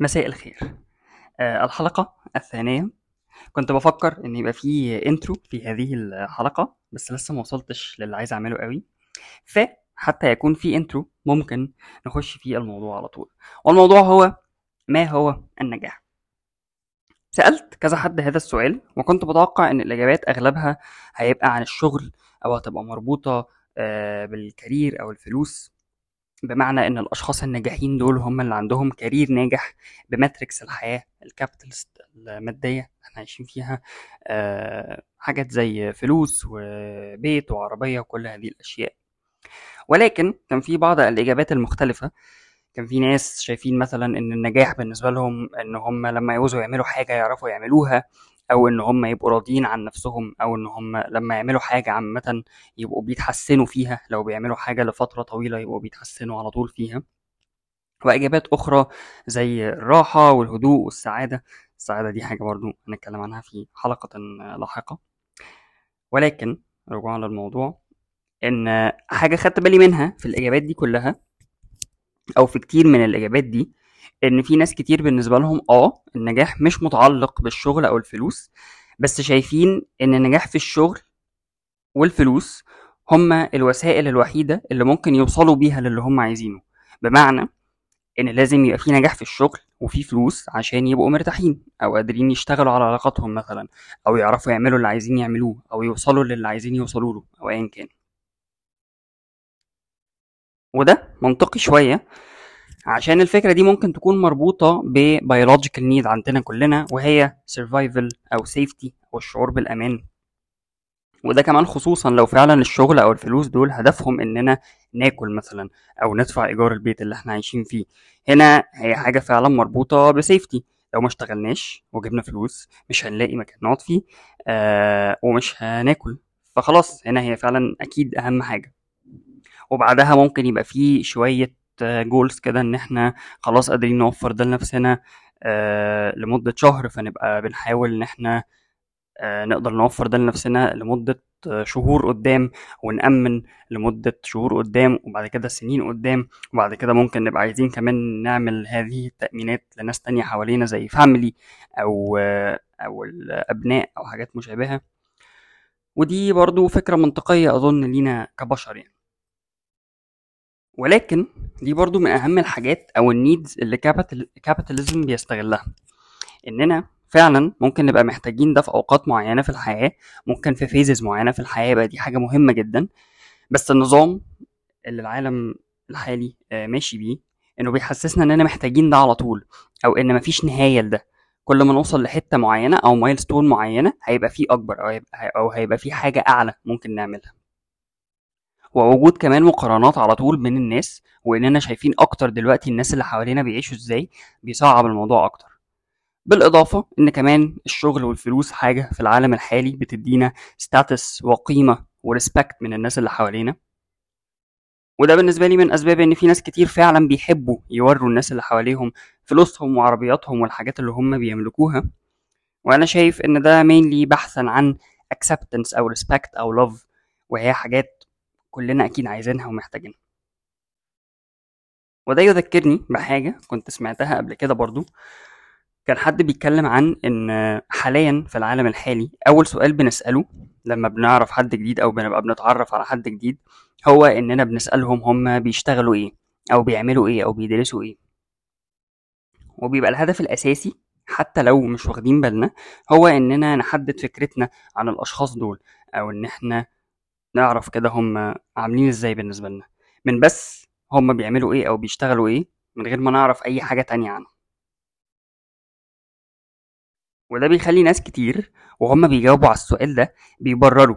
مساء الخير. آه، الحلقة الثانية. كنت بفكر إن يبقى في intro في هذه الحلقة بس لسه ما وصلتش للي عايز أعمله قوي. فحتى يكون في intro ممكن نخش في الموضوع على طول. والموضوع هو ما هو النجاح؟ سألت كذا حد هذا السؤال وكنت بتوقع إن الإجابات أغلبها هيبقى عن الشغل أو هتبقى مربوطة آه، بال career أو الفلوس. بمعنى إن الأشخاص الناجحين دول هم اللي عندهم career ناجح ب matrix الحياة ال capitalist المادية إحنا عايشين فيها أه حاجات زي فلوس وبيت وعربية وكل هذه الأشياء. ولكن كان في بعض الإجابات المختلفة. كان في ناس شايفين مثلا إن النجاح بالنسبة لهم إن هم لما يعوزوا يعملوا حاجة يعرفوا يعملوها. أو إن هم يبقوا راضيين عن نفسهم أو إن هم لما يعملوا حاجة عامة يبقوا بيتحسنوا فيها لو بيعملوا حاجة لفترة طويلة يبقوا بيتحسنوا على طول فيها. وإجابات أخرى زي الراحة والهدوء والسعادة السعادة دي حاجة برضو هنتكلم عنها في حلقة لاحقة. ولكن رجوعا للموضوع إن حاجة خدت بالي منها في الإجابات دي كلها أو في كتير من الإجابات دي إن في ناس كتير بالنسبة لهم آه النجاح مش متعلق بالشغل أو الفلوس بس شايفين إن النجاح في الشغل والفلوس هما الوسائل الوحيدة اللي ممكن يوصلوا بيها للي هم عايزينه. بمعنى إن لازم يبقى في نجاح في الشغل وفي فلوس عشان يبقوا مرتاحين أو قادرين يشتغلوا على علاقاتهم مثلا أو يعرفوا يعملوا اللي عايزين يعملوه أو يوصلوا للي عايزين يوصلوا له أو ايا كان. وده منطقي شوية عشان الفكرة دي ممكن تكون مربوطة ب biological need عندنا كلنا وهي survival أو safety أو الشعور بالأمان. وده كمان خصوصا لو فعلا الشغل أو الفلوس دول هدفهم إننا ناكل مثلا أو ندفع إيجار البيت اللي إحنا عايشين فيه. هنا هي حاجة فعلا مربوطة بسيفتي لو ما اشتغلناش وجبنا فلوس مش هنلاقي مكان نقعد فيه آه ومش هناكل. فخلاص هنا هي فعلا أكيد أهم حاجة. وبعدها ممكن يبقى فيه شوية جولز كده إن إحنا خلاص قادرين نوفر ده لنفسنا آه لمدة شهر فنبقى بنحاول إن إحنا آه نقدر نوفر ده لنفسنا لمدة شهور قدام ونأمن لمدة شهور قدام وبعد كده سنين قدام وبعد كده ممكن نبقى عايزين كمان نعمل هذه التأمينات لناس تانية حوالينا زي family أو أو الأبناء أو حاجات مشابهة. ودي برضو فكرة منطقية أظن لينا كبشر يعني. ولكن دي برضو من أهم الحاجات أو ال needs اللي capitalism بيستغلها. إننا فعلا ممكن نبقى محتاجين ده في أوقات معينة في الحياة ممكن في phases معينة في الحياة يبقى دي حاجة مهمة جدا. بس النظام اللي العالم الحالي ماشي بيه إنه بيحسسنا إننا محتاجين ده على طول أو إن مفيش نهاية لده. كل ما نوصل لحتة معينة أو milestone معينة هيبقى فيه أكبر أو أو هيبقى فيه حاجة أعلى ممكن نعملها. ووجود كمان مقارنات على طول بين الناس وإننا شايفين أكتر دلوقتي الناس اللي حوالينا بيعيشوا إزاي بيصعب الموضوع أكتر. بالإضافة إن كمان الشغل والفلوس حاجة في العالم الحالي بتدينا status وقيمة و respect من الناس اللي حوالينا. وده بالنسبة لي من أسباب إن في ناس كتير فعلا بيحبوا يوروا الناس اللي حواليهم فلوسهم وعربياتهم والحاجات اللي هم بيملكوها. وأنا شايف إن ده mainly بحثا عن acceptance أو respect أو love وهي حاجات كلنا أكيد عايزينها ومحتاجينها. وده يذكرني بحاجة كنت سمعتها قبل كده برضو. كان حد بيتكلم عن إن حاليا في العالم الحالي أول سؤال بنسأله لما بنعرف حد جديد أو بنبقى بنتعرف على حد جديد هو إننا بنسألهم هم بيشتغلوا إيه أو بيعملوا إيه أو بيدرسوا إيه. وبيبقى الهدف الأساسي حتى لو مش واخدين بالنا هو إننا نحدد فكرتنا عن الأشخاص دول أو إن إحنا نعرف كده هم عاملين إزاي بالنسبة لنا. من بس هم بيعملوا إيه أو بيشتغلوا إيه من غير ما نعرف أي حاجة تانية عنهم. وده بيخلي ناس كتير وهم بيجاوبوا على السؤال ده بيبرروا.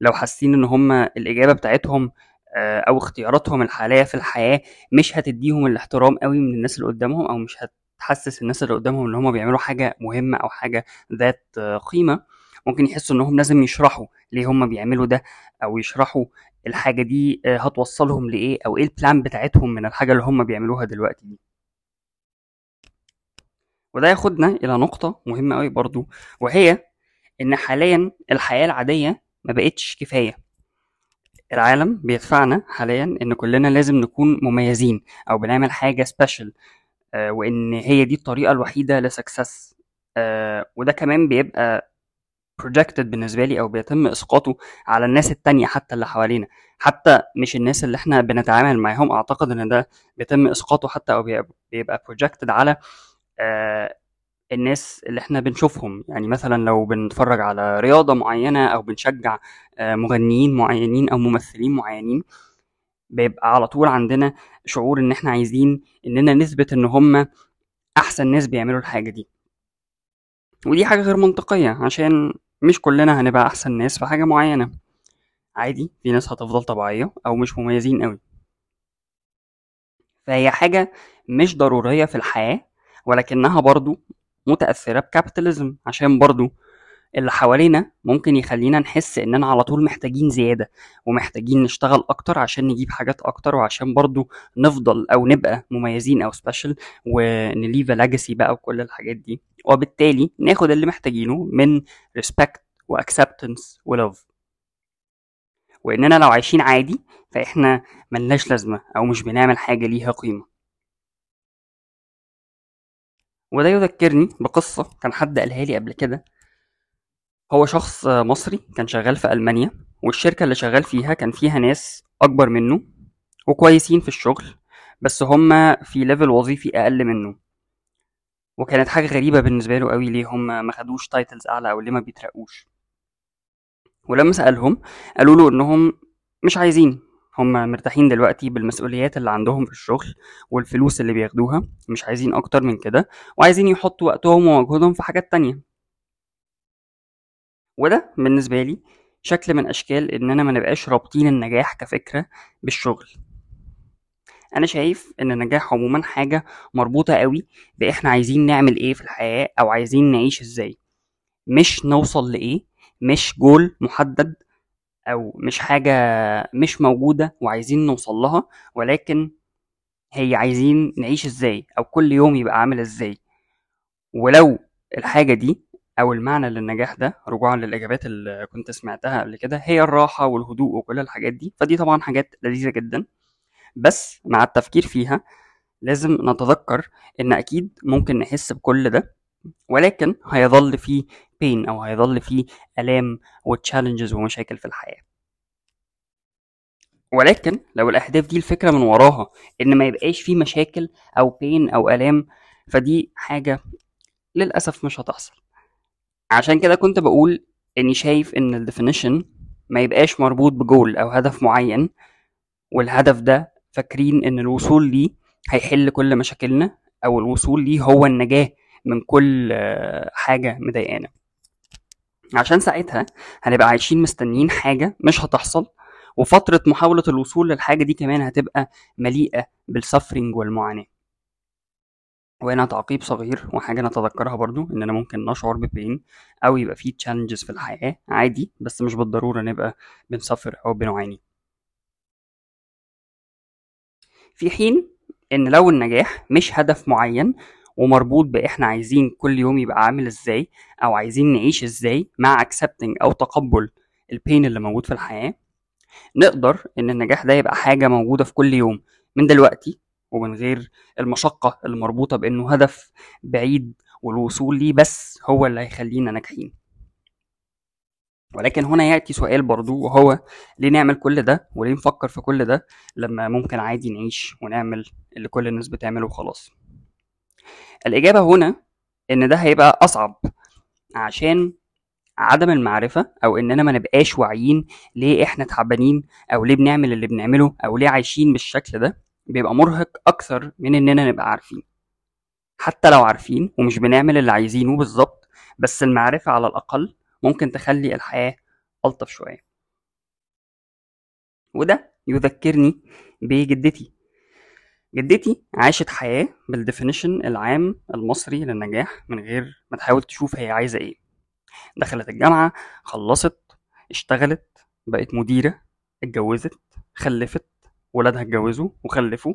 لو حاسين إن هم الإجابة بتاعتهم أو اختياراتهم الحالية في الحياة مش هتديهم الاحترام قوي من الناس اللي قدامهم أو مش هتحسس الناس اللي قدامهم إن هم بيعملوا حاجة مهمة أو حاجة ذات قيمة ممكن يحسوا انهم لازم يشرحوا ليه هم بيعملوا ده أو يشرحوا الحاجة دي هتوصلهم لإيه أو إيه ال plan بتاعتهم من الحاجة اللي هم بيعملوها دلوقتي دي. وده ياخدنا إلى نقطة مهمة قوي برضو وهي إن حاليا الحياة العادية ما بقتش كفاية. العالم بيدفعنا حاليا إن كلنا لازم نكون مميزين أو بنعمل حاجة special آه، وإن هي دي الطريقة الوحيدة لسكسس وده كمان بيبقى projected بالنسبة لي أو بيتم إسقاطه على الناس التانية حتى اللي حوالينا. حتى مش الناس اللي إحنا بنتعامل معاهم. أعتقد إن ده بيتم إسقاطه حتى أو بيبقى- projected على آه، الناس اللي إحنا بنشوفهم. يعني مثلا لو بنتفرج على رياضة معينة أو بنشجع آه، مغنيين معينين أو ممثلين معينين بيبقى على طول عندنا شعور إن إحنا عايزين إننا نثبت إن هم أحسن ناس بيعملوا الحاجة دي. ودي حاجة غير منطقية عشان مش كلنا هنبقى أحسن ناس في حاجة معينة. عادي في ناس هتفضل طبيعية أو مش مميزين قوي فهي حاجة مش ضرورية في الحياة ولكنها برضو متأثرة بكابيتاليزم عشان برضو اللي حوالينا ممكن يخلينا نحس اننا على طول محتاجين زيادة ومحتاجين نشتغل أكتر عشان نجيب حاجات أكتر وعشان برضو نفضل أو نبقى مميزين أو special ون leave legacy بقى وكل الحاجات دي. وبالتالي ناخد اللي محتاجينه من respect و acceptance و love واننا لو عايشين عادي فإحنا ملناش لازمة أو مش بنعمل حاجة ليها قيمة. وده يذكرني بقصة كان حد قالها لي قبل كده. هو شخص مصري كان شغال في ألمانيا والشركة اللي شغال فيها كان فيها ناس أكبر منه وكويسين في الشغل بس هما في level وظيفي أقل منه. وكانت حاجة غريبة بالنسبة له قوي ليه هما ما خدوش titles أعلى أو ليه ما بيترقوش. ولما سألهم قالوا له إنهم مش عايزين هما مرتاحين دلوقتي بالمسؤوليات اللي عندهم في الشغل والفلوس اللي بياخدوها مش عايزين أكتر من كده وعايزين يحطوا وقتهم ومجهودهم في حاجات تانية. وده بالنسبة لي شكل من أشكال إننا ما نبقاش رابطين النجاح كفكرة بالشغل. أنا شايف إن النجاح عموما حاجة مربوطة قوي بإحنا عايزين نعمل إيه في الحياة أو عايزين نعيش إزاي. مش نوصل لإيه مش جول محدد أو مش حاجة مش موجودة وعايزين نوصل لها ولكن هي عايزين نعيش إزاي أو كل يوم يبقى عامل إزاي. ولو الحاجة دي أو المعنى للنجاح ده رجوعا للإجابات اللي كنت سمعتها قبل كده هي الراحة والهدوء وكل الحاجات دي. فدي طبعا حاجات لذيذة جدا. بس مع التفكير فيها لازم نتذكر إن أكيد ممكن نحس بكل ده ولكن هيظل فيه بين أو هيظل فيه آلام وتشالنجز ومشاكل في الحياة. ولكن لو الأهداف دي الفكرة من وراها إن ما يبقاش فيه مشاكل أو بين أو آلام فدي حاجة للأسف مش هتحصل. عشان كده كنت بقول إني شايف إن الديفينيشن ما يبقاش مربوط بجول أو هدف معين والهدف ده فاكرين إن الوصول ليه هيحل كل مشاكلنا أو الوصول ليه هو النجاة من كل آه، حاجة مضايقانا. عشان ساعتها هنبقى عايشين مستنيين حاجة مش هتحصل وفترة محاولة الوصول للحاجة دي كمان هتبقى مليئة بالسفرنج والمعاناة. وهنا تعقيب صغير وحاجة نتذكرها برضو إننا ممكن نشعر ببين أو يبقى فيه تشالنجز في الحياة عادي بس مش بالضرورة نبقى بنسافر أو بنعاني. في حين إن لو النجاح مش هدف معين ومربوط بإحنا عايزين كل يوم يبقى عامل إزاي أو عايزين نعيش إزاي مع accepting أو تقبل البين اللي موجود في الحياة نقدر إن النجاح ده يبقى حاجة موجودة في كل يوم. من دلوقتي ومن غير المشقة المربوطة بإنه هدف بعيد والوصول ليه بس هو اللي هيخلينا ناجحين. ولكن هنا يأتي سؤال برضو وهو ليه نعمل كل ده وليه نفكر في كل ده لما ممكن عادي نعيش ونعمل اللي كل الناس بتعمله وخلاص؟ الإجابة هنا إن ده هيبقى أصعب عشان عدم المعرفة أو إننا ما نبقاش واعيين ليه إحنا تعبانين أو ليه بنعمل اللي بنعمله أو ليه عايشين بالشكل ده. بيبقى مرهق أكثر من إننا نبقى عارفين. حتى لو عارفين ومش بنعمل اللي عايزينه بالظبط بس المعرفة على الأقل ممكن تخلي الحياة ألطف شوية. وده يذكرني بجدتي. جدتي عاشت حياة بالديفينيشن العام المصري للنجاح من غير ما تحاول تشوف هي عايزة إيه. دخلت الجامعة خلصت اشتغلت بقت مديرة اتجوزت خلفت ولادها اتجوزوا وخلفوا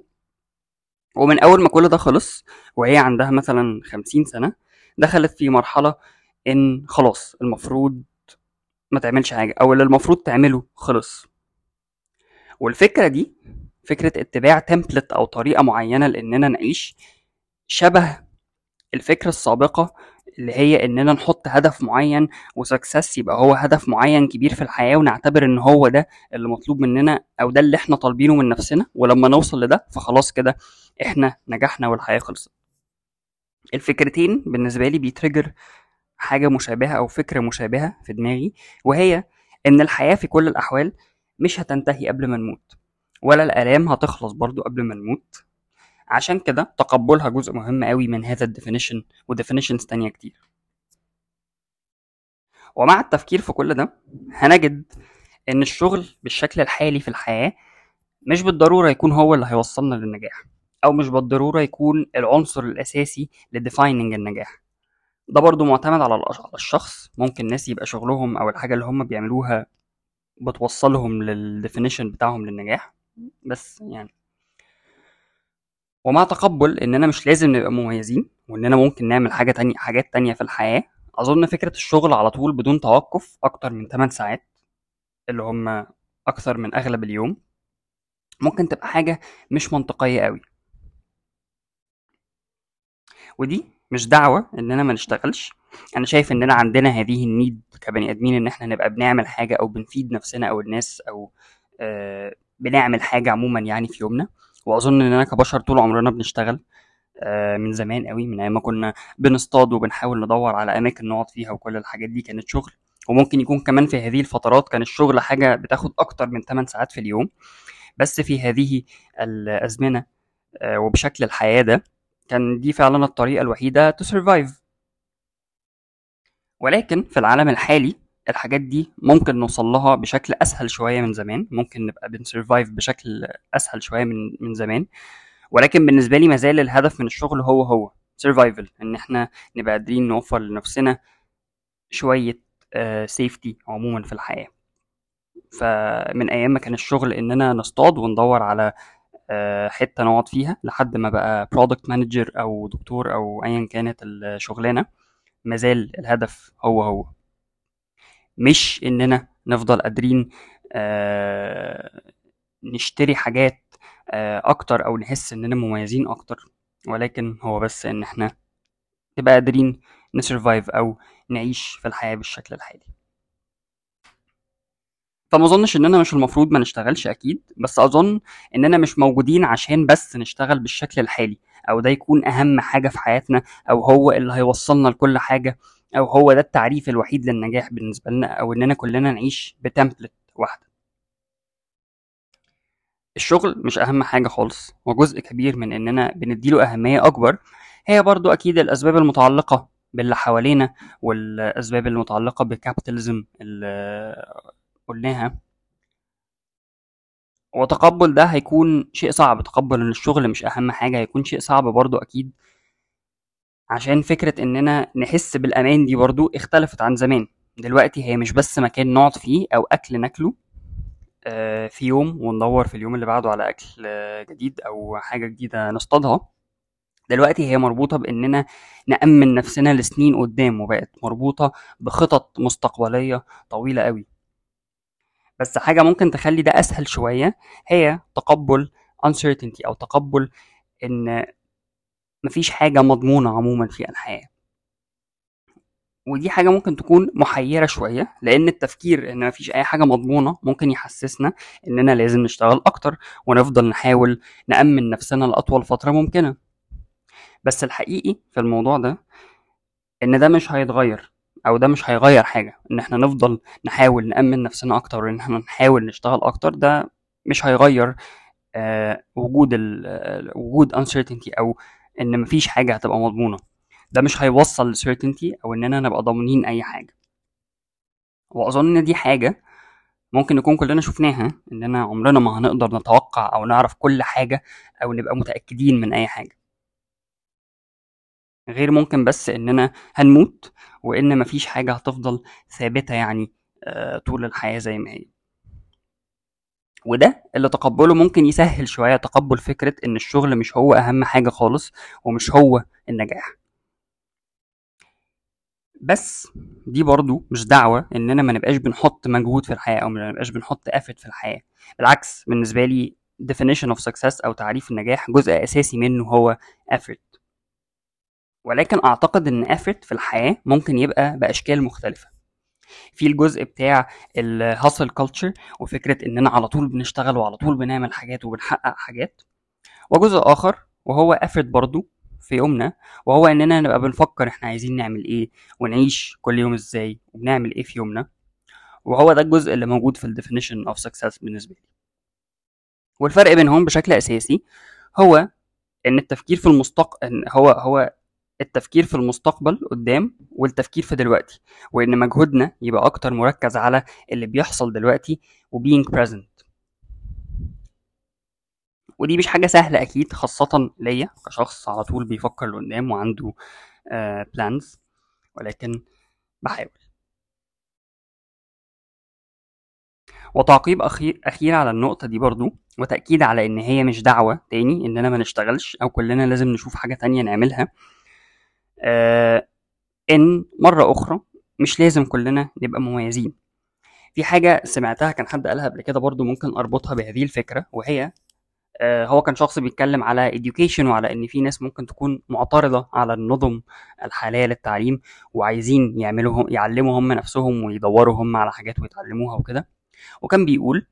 ومن أول ما كل ده خلص وهي عندها مثلا خمسين سنة دخلت في مرحلة إن خلاص المفروض ما تعملش حاجة أو اللي المفروض تعمله خلص. والفكرة دي فكرة اتباع تمبلت أو طريقة معينة لإننا نعيش شبه الفكرة السابقة اللي هي إننا نحط هدف معين وسكسس يبقى هو هدف معين كبير في الحياة ونعتبر إن هو ده اللي مطلوب مننا أو ده اللي إحنا طالبينه من نفسنا ولما نوصل لده فخلاص كده إحنا نجحنا والحياة خلصت. الفكرتين بالنسبة لي بي trigger حاجة مشابهة أو فكرة مشابهة في دماغي وهي إن الحياة في كل الأحوال مش هتنتهي قبل ما نموت ولا الآلام هتخلص برضو قبل ما نموت. عشان كده تقبلها جزء مهم قوي من هذا ال definition و definitions تانية كتير. ومع التفكير في كل ده هنجد إن الشغل بالشكل الحالي في الحياة مش بالضرورة يكون هو اللي هيوصلنا للنجاح أو مش بالضرورة يكون العنصر الأساسي ل defining النجاح. ده برضو معتمد على الشخص ممكن ناس يبقى شغلهم أو الحاجة اللي هم بيعملوها بتوصلهم لل definition بتاعهم للنجاح. بس يعني ومع تقبل اننا مش لازم نبقى مميزين واننا ممكن نعمل حاجة تانية حاجات تانية في الحياة أظن فكرة الشغل على طول بدون توقف أكتر من 8 ساعات اللي هم أكثر من أغلب اليوم ممكن تبقى حاجة مش منطقية قوي ودي مش دعوة اننا ما نشتغلش أنا شايف اننا عندنا هذه النيد كبني آدمين إن إحنا نبقى بنعمل حاجة أو بنفيد نفسنا أو الناس أو آه بنعمل حاجة عموما يعني في يومنا. وأظن اننا كبشر طول عمرنا بنشتغل آه من زمان قوي من أيام ما كنا بنصطاد وبنحاول ندور على أماكن نقعد فيها وكل الحاجات دي كانت شغل. وممكن يكون كمان في هذه الفترات كان الشغل حاجة بتاخد أكتر من 8 ساعات في اليوم. بس في هذه الأزمنة آه وبشكل الحياة ده كان دي فعلا الطريقة الوحيدة survive. ولكن في العالم الحالي الحاجات دي ممكن نوصل لها بشكل أسهل شوية من زمان ممكن نبقى بنسرفايف بشكل أسهل شوية من من زمان. ولكن بالنسبة لي مازال الهدف من الشغل هو هو survival إن إحنا نبقى قادرين نوفر لنفسنا شوية safety uh, عموما في الحياة. فمن أيام ما كان الشغل إننا نصطاد وندور على uh, حتة نقعد فيها لحد ما بقى product manager أو دكتور أو ايا كانت الشغلانة مازال الهدف هو هو. مش إننا نفضل قادرين آه نشتري حاجات آه أكتر أو نحس إننا مميزين أكتر. ولكن هو بس إن إحنا نبقى قادرين نسرفايف أو نعيش في الحياة بالشكل الحالي. فما أظنش إننا مش المفروض ما نشتغلش أكيد بس أظن إننا مش موجودين عشان بس نشتغل بالشكل الحالي أو ده يكون أهم حاجة في حياتنا أو هو اللي هيوصلنا لكل حاجة أو هو ده التعريف الوحيد للنجاح بالنسبة لنا أو اننا كلنا نعيش بتمبلت واحدة. الشغل مش أهم حاجة خالص وجزء كبير من اننا بنديله أهمية أكبر هي برضو أكيد الأسباب المتعلقة باللي حوالينا والأسباب المتعلقة بالكابيتاليزم اللي قلناها. وتقبل ده هيكون شيء صعب تقبل إن الشغل مش أهم حاجة هيكون شيء صعب برضو أكيد. عشان فكرة إننا نحس بالأمان دي برضو اختلفت عن زمان. دلوقتي هي مش بس مكان نقعد فيه أو أكل ناكله آه في يوم وندور في اليوم اللي بعده على أكل جديد أو حاجة جديدة نصطادها. دلوقتي هي مربوطة بإننا نأمن نفسنا لسنين قدام وبقت مربوطة بخطط مستقبلية طويلة قوي بس حاجة ممكن تخلي ده أسهل شوية هي تقبل uncertainty أو تقبل إن مفيش حاجة مضمونة عموما في الحياة ودي حاجة ممكن تكون محيرة شوية لأن التفكير إن مفيش أي حاجة مضمونة ممكن يحسسنا إننا لازم نشتغل أكتر ونفضل نحاول نأمن نفسنا لأطول فترة ممكنة. بس الحقيقي في الموضوع ده إن ده مش هيتغير أو ده مش هيغير حاجة. إن إحنا نفضل نحاول نأمن نفسنا أكتر وإن إحنا نحاول نشتغل أكتر ده مش هيغير آه وجود ال وجود uncertainty أو إن مفيش حاجة هتبقى مضمونة. ده مش هيوصل لسيرتينتي أو اننا نبقى ضامنين أي حاجة. وأظن إن دي حاجة ممكن نكون كلنا شفناها اننا عمرنا ما هنقدر نتوقع أو نعرف كل حاجة أو نبقى متأكدين من أي حاجة. غير ممكن بس اننا هنموت وإن مفيش حاجة هتفضل ثابتة يعني طول الحياة زي ما هي. وده اللي تقبله ممكن يسهل شوية تقبل فكرة إن الشغل مش هو أهم حاجة خالص ومش هو النجاح. بس دي برضو مش دعوة إننا ما نبقاش بنحط مجهود في الحياة أو ما نبقاش بنحط effort في الحياة. بالعكس بالنسبة لي definition of success أو تعريف النجاح جزء أساسي منه هو effort. ولكن أعتقد إن effort في الحياة ممكن يبقى بأشكال مختلفة. في الجزء بتاع الهاسل كلتشر وفكرة إننا على طول بنشتغل وعلى طول بنعمل حاجات وبنحقق حاجات. وجزء آخر وهو effort برضو في يومنا وهو إننا نبقى بنفكر إحنا عايزين نعمل إيه ونعيش كل يوم إزاي وبنعمل إيه في يومنا. وهو ده الجزء اللي موجود في ال definition of success بالنسبة لي. والفرق بينهم بشكل أساسي هو إن التفكير في المستقبل هو هو التفكير في المستقبل قدام والتفكير في دلوقتي وإن مجهودنا يبقى أكتر مركز على اللي بيحصل دلوقتي و being present. ودي مش حاجة سهلة أكيد خاصة ليا كشخص على طول بيفكر لقدام وعنده بلانز ولكن بحاول. وتعقيب أخير, أخير على النقطة دي برضو وتأكيد على إن هي مش دعوة تاني إننا ما نشتغلش أو كلنا لازم نشوف حاجة تانية نعملها. آه إن مرة أخرى مش لازم كلنا نبقى مميزين. في حاجة سمعتها كان حد قالها قبل كده برضو ممكن أربطها بهذه الفكرة وهي آه هو كان شخص بيتكلم على education وعلى إن في ناس ممكن تكون معترضة على النظم الحالية للتعليم وعايزين يعملوا يعلموا هم نفسهم ويدوروا هم على حاجات ويتعلموها وكده. وكان بيقول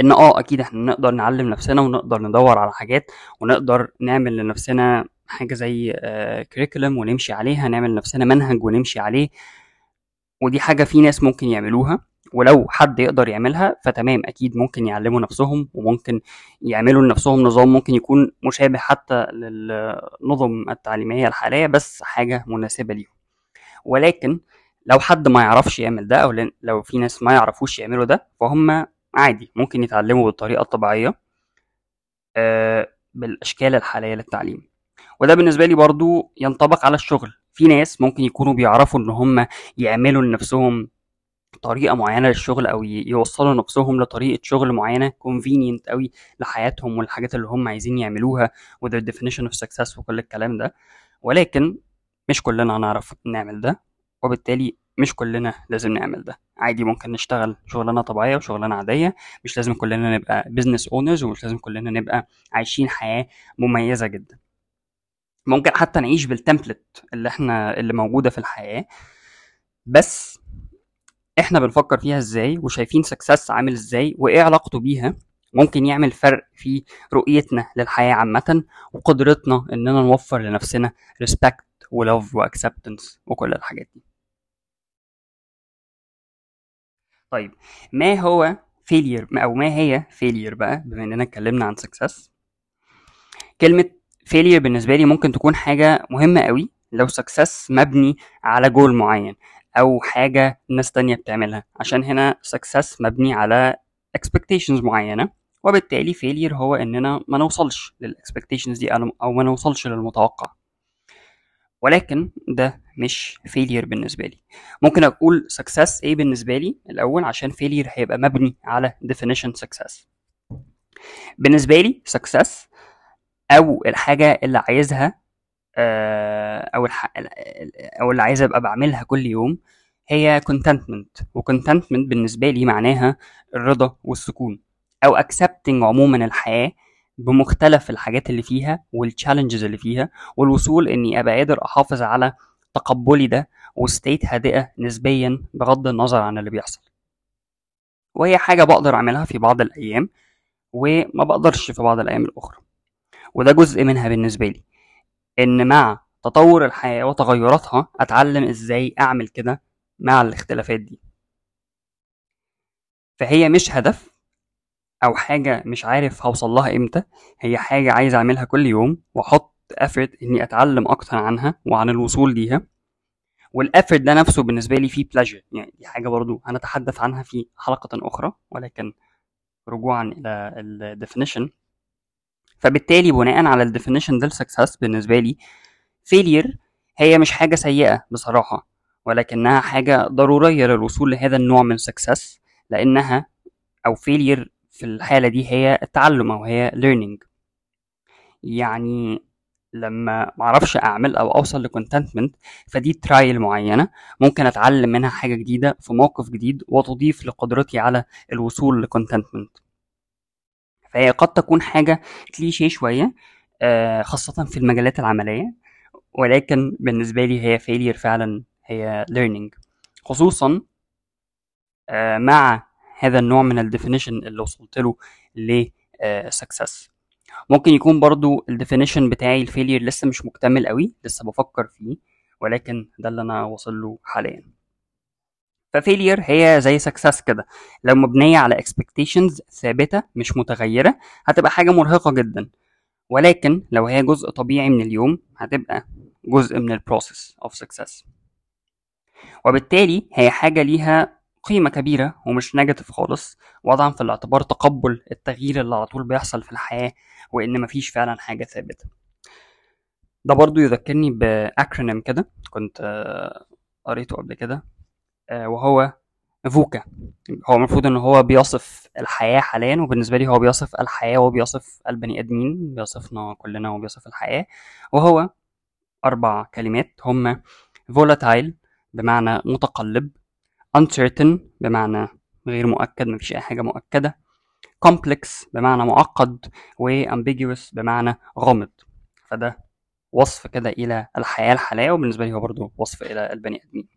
إن آه أكيد إحنا نقدر نعلم نفسنا ونقدر ندور على حاجات ونقدر نعمل لنفسنا حاجة زي كريكولم ونمشي عليها نعمل لنفسنا منهج ونمشي عليه. ودي حاجة في ناس ممكن يعملوها ولو حد يقدر يعملها فتمام أكيد ممكن يعلموا نفسهم وممكن يعملوا لنفسهم نظام ممكن يكون مشابه حتى للنظم التعليمية الحالية بس حاجة مناسبة ليهم. ولكن لو حد ما يعرفش يعمل ده أو لو في ناس ما يعرفوش يعملوا ده فهم عادي ممكن يتعلموا بالطريقة الطبيعية آه بالأشكال الحالية للتعليم. وده بالنسبة لي برضو ينطبق على الشغل. في ناس ممكن يكونوا بيعرفوا إن هم يعملوا لنفسهم طريقة معينة للشغل أو يوصلوا نفسهم لطريقة شغل معينة convenient قوي لحياتهم والحاجات اللي هم عايزين يعملوها و their definition of success وكل الكلام ده. ولكن مش كلنا هنعرف نعمل ده وبالتالي مش كلنا لازم نعمل ده. عادي ممكن نشتغل شغلانة طبيعية وشغلانة عادية مش لازم كلنا نبقى business owners ومش لازم كلنا نبقى عايشين حياة مميزة جدا. ممكن حتى نعيش بال template اللي إحنا اللي موجودة في الحياة. بس إحنا بنفكر فيها إزاي وشايفين success عامل إزاي وايه علاقته بيها. ممكن يعمل فرق في رؤيتنا للحياة عامة وقدرتنا اننا نوفر لنفسنا respect و love و acceptance وكل الحاجات دي. طيب ما هو failure أو ما هي failure بقى؟ بما إننا اتكلمنا عن success كلمة failure بالنسبة لي ممكن تكون حاجة مهمة قوي لو success مبني على جول معين أو حاجة ناس تانية بتعملها. عشان هنا success مبني على expectations معينة وبالتالي failure هو إننا ما نوصلش لل expectations دي أو ما نوصلش للمتوقع. ولكن ده مش failure بالنسبة لي. ممكن أقول success إيه بالنسبة لي؟ الأول عشان failure هيبقى مبني على definition success. بالنسبة لي success أو الحاجة اللي عايزها أو الح... أو اللي عايز أبقى بعملها كل يوم هي contentment. وcontentment بالنسبة لي معناها الرضا والسكون. أو accepting عموما الحياة بمختلف الحاجات اللي فيها والتشالنجز اللي فيها والوصول إني أبقى قادر أحافظ على تقبلي ده وستيت هادئة نسبيا بغض النظر عن اللي بيحصل. وهي حاجة بقدر أعملها في بعض الأيام وما بقدرش في بعض الأيام الأخرى. وده جزء منها بالنسبة لي. إن مع تطور الحياة وتغيراتها أتعلم إزاي أعمل كده مع الاختلافات دي. فهي مش هدف أو حاجة مش عارف هوصل لها إمتى. هي حاجة عايز أعملها كل يوم وأحط افرت إني أتعلم أكتر عنها وعن الوصول ليها. وال effort ده نفسه بالنسبة لي فيه pleasure يعني دي حاجة برضو هنتحدث عنها في حلقة أخرى ولكن رجوعا إلى ال definition فبالتالي بناء على ال definition ده ال success بالنسبة لي failure هي مش حاجة سيئة بصراحة ولكنها حاجة ضرورية للوصول لهذا النوع من ال success لأنها أو failure في الحالة دي هي التعلم أو هي learning. يعني لما معرفش أعمل أو أوصل ل contentment فدي trial معينة ممكن أتعلم منها حاجة جديدة في موقف جديد وتضيف لقدرتي على الوصول ل contentment فهي قد تكون حاجة كليشيه شوية خاصة في المجالات العملية ولكن بالنسبة لي هي failure فعلا هي learning. خصوصا آه، مع هذا النوع من ال definition اللي وصلت له ل success. ممكن يكون برضو ال definition بتاعي لل failure لسه مش مكتمل قوي لسه بفكر فيه ولكن ده اللي أنا واصل له حاليا. ف failure هي زي success كده. لو مبنية على expectations ثابتة مش متغيرة هتبقى حاجة مرهقة جدا. ولكن لو هي جزء طبيعي من اليوم هتبقى جزء من ال process of success. وبالتالي هي حاجة ليها قيمة كبيرة ومش negative خالص. وضعا في الاعتبار تقبل التغيير اللي على طول بيحصل في الحياة وإن مفيش فعلا حاجة ثابتة. ده برضو يذكرني بأكرونيم كده كنت آه، قريته قبل كده. وهو فوكا. هو المفروض إن هو بيصف الحياة حاليا وبالنسبة لي هو بيصف الحياة وبيصف البني آدمين بيصفنا كلنا وبيصف الحياة. وهو أربع كلمات هما volatile بمعنى متقلب uncertain بمعنى غير مؤكد مفيش أي حاجة مؤكدة complex بمعنى معقد و ambiguous بمعنى غامض. فده وصف كده إلى الحياة الحالية وبالنسبة لي هو برضو وصف إلى البني آدمين.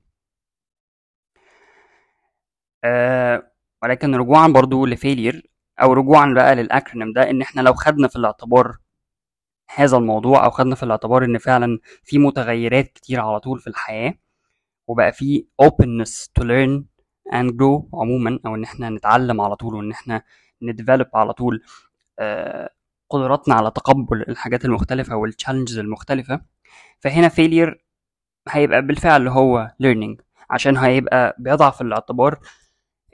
آه ولكن رجوعا برضو لفيلير أو رجوعا بقى للأكرونيم ده إن إحنا لو خدنا في الاعتبار هذا الموضوع أو خدنا في الاعتبار إن فعلا في متغيرات كتير على طول في الحياة وبقى في openness to learn and grow عموما أو إن إحنا نتعلم على طول وإن إحنا ن develop على طول آه قدراتنا على تقبل الحاجات المختلفة وال challenges المختلفة. فهنا failure هيبقى بالفعل هو learning عشان هيبقى بيضع في الاعتبار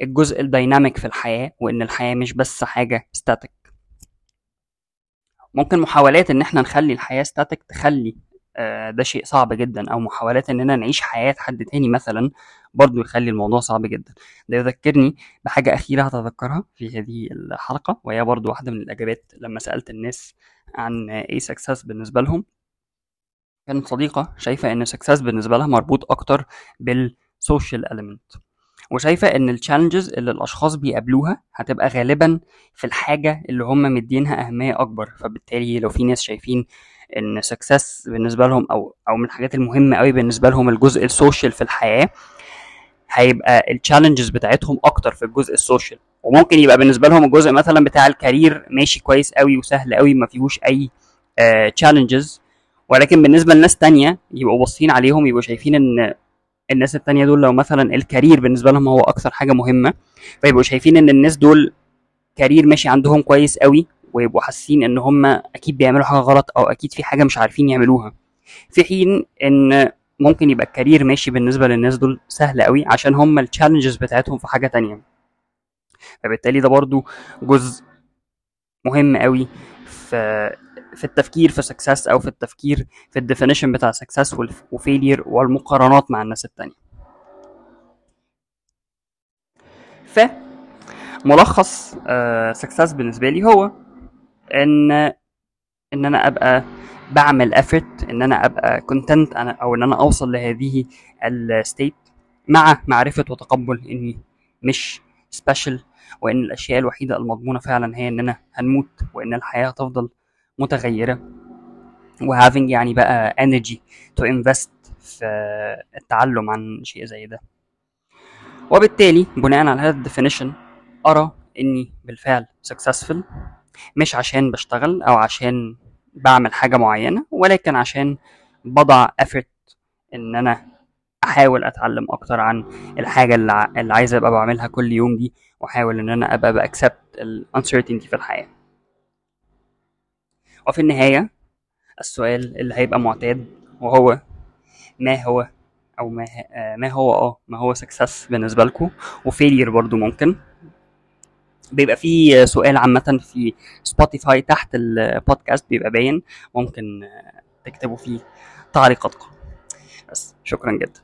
الجزء ال dynamic في الحياة وإن الحياة مش بس حاجة static ممكن محاولات إن إحنا نخلي الحياة static تخلي آه، ده شيء صعب جدا أو محاولات إننا نعيش حياة حد تاني مثلا برضو يخلي الموضوع صعب جدا. ده يذكرني بحاجة أخيرة هتذكرها في هذه الحلقة وهي برضو واحدة من الإجابات لما سألت الناس عن إيه success بالنسبة لهم. كانت صديقة شايفة إن success بالنسبة لها مربوط أكتر بال social element. وشايفة إن ال challenges اللي الأشخاص بيقابلوها هتبقى غالبا في الحاجة اللي هم مدينها أهمية أكبر. فبالتالي لو في ناس شايفين إن success بالنسبة لهم أو أو من الحاجات المهمة قوي بالنسبة لهم الجزء ال social في الحياة هيبقى ال challenges بتاعتهم أكتر في الجزء ال social وممكن يبقى بالنسبة لهم الجزء مثلا بتاع ال career ماشي كويس قوي وسهل قوي ما فيهوش أي challenges ولكن بالنسبة لناس تانية يبقوا باصين عليهم يبقوا شايفين إن الناس التانية دول لو مثلا ال career بالنسبة لهم هو أكثر حاجة مهمة فيبقوا شايفين إن الناس دول career ماشي عندهم كويس قوي ويبقوا حاسين إن هم أكيد بيعملوا حاجة غلط أو أكيد في حاجة مش عارفين يعملوها. في حين إن ممكن يبقى ال career ماشي بالنسبة للناس دول سهل قوي عشان هم ال challenges بتاعتهم في حاجة تانية. فبالتالي ده برضو جزء مهم قوي في في التفكير في success أو في التفكير في ال definition بتاع success و failure والمقارنات مع الناس التانية. ف ملخص success بالنسبة لي هو إن إن أنا أبقى بعمل effort إن أنا أبقى content أو إن أنا أوصل لهذه ال state مع معرفة وتقبل إني مش special وإن الأشياء الوحيدة المضمونة فعلا هي اننا هنموت وإن الحياة هتفضل متغيرة. و having يعني بقى energy to invest في التعلم عن شيء زي ده. وبالتالي بناء على هذا الديفينيشن أرى إني بالفعل successful مش عشان بشتغل أو عشان بعمل حاجة معينة ولكن عشان بضع effort إن أنا أحاول أتعلم أكتر عن الحاجة اللي, عايز أبقى بعملها كل يوم دي وأحاول إن أنا أبقى بأكسبت ال uncertainty في الحياة. وفي النهاية السؤال اللي هيبقى معتاد وهو ما هو أو ما ما هو آه ما هو success بالنسبة لكم؟ و failure برضو ممكن. بيبقى في سؤال عامة في Spotify تحت البودكاست بيبقى باين. ممكن تكتبوا فيه تعليقاتكم. بس شكرا جدا.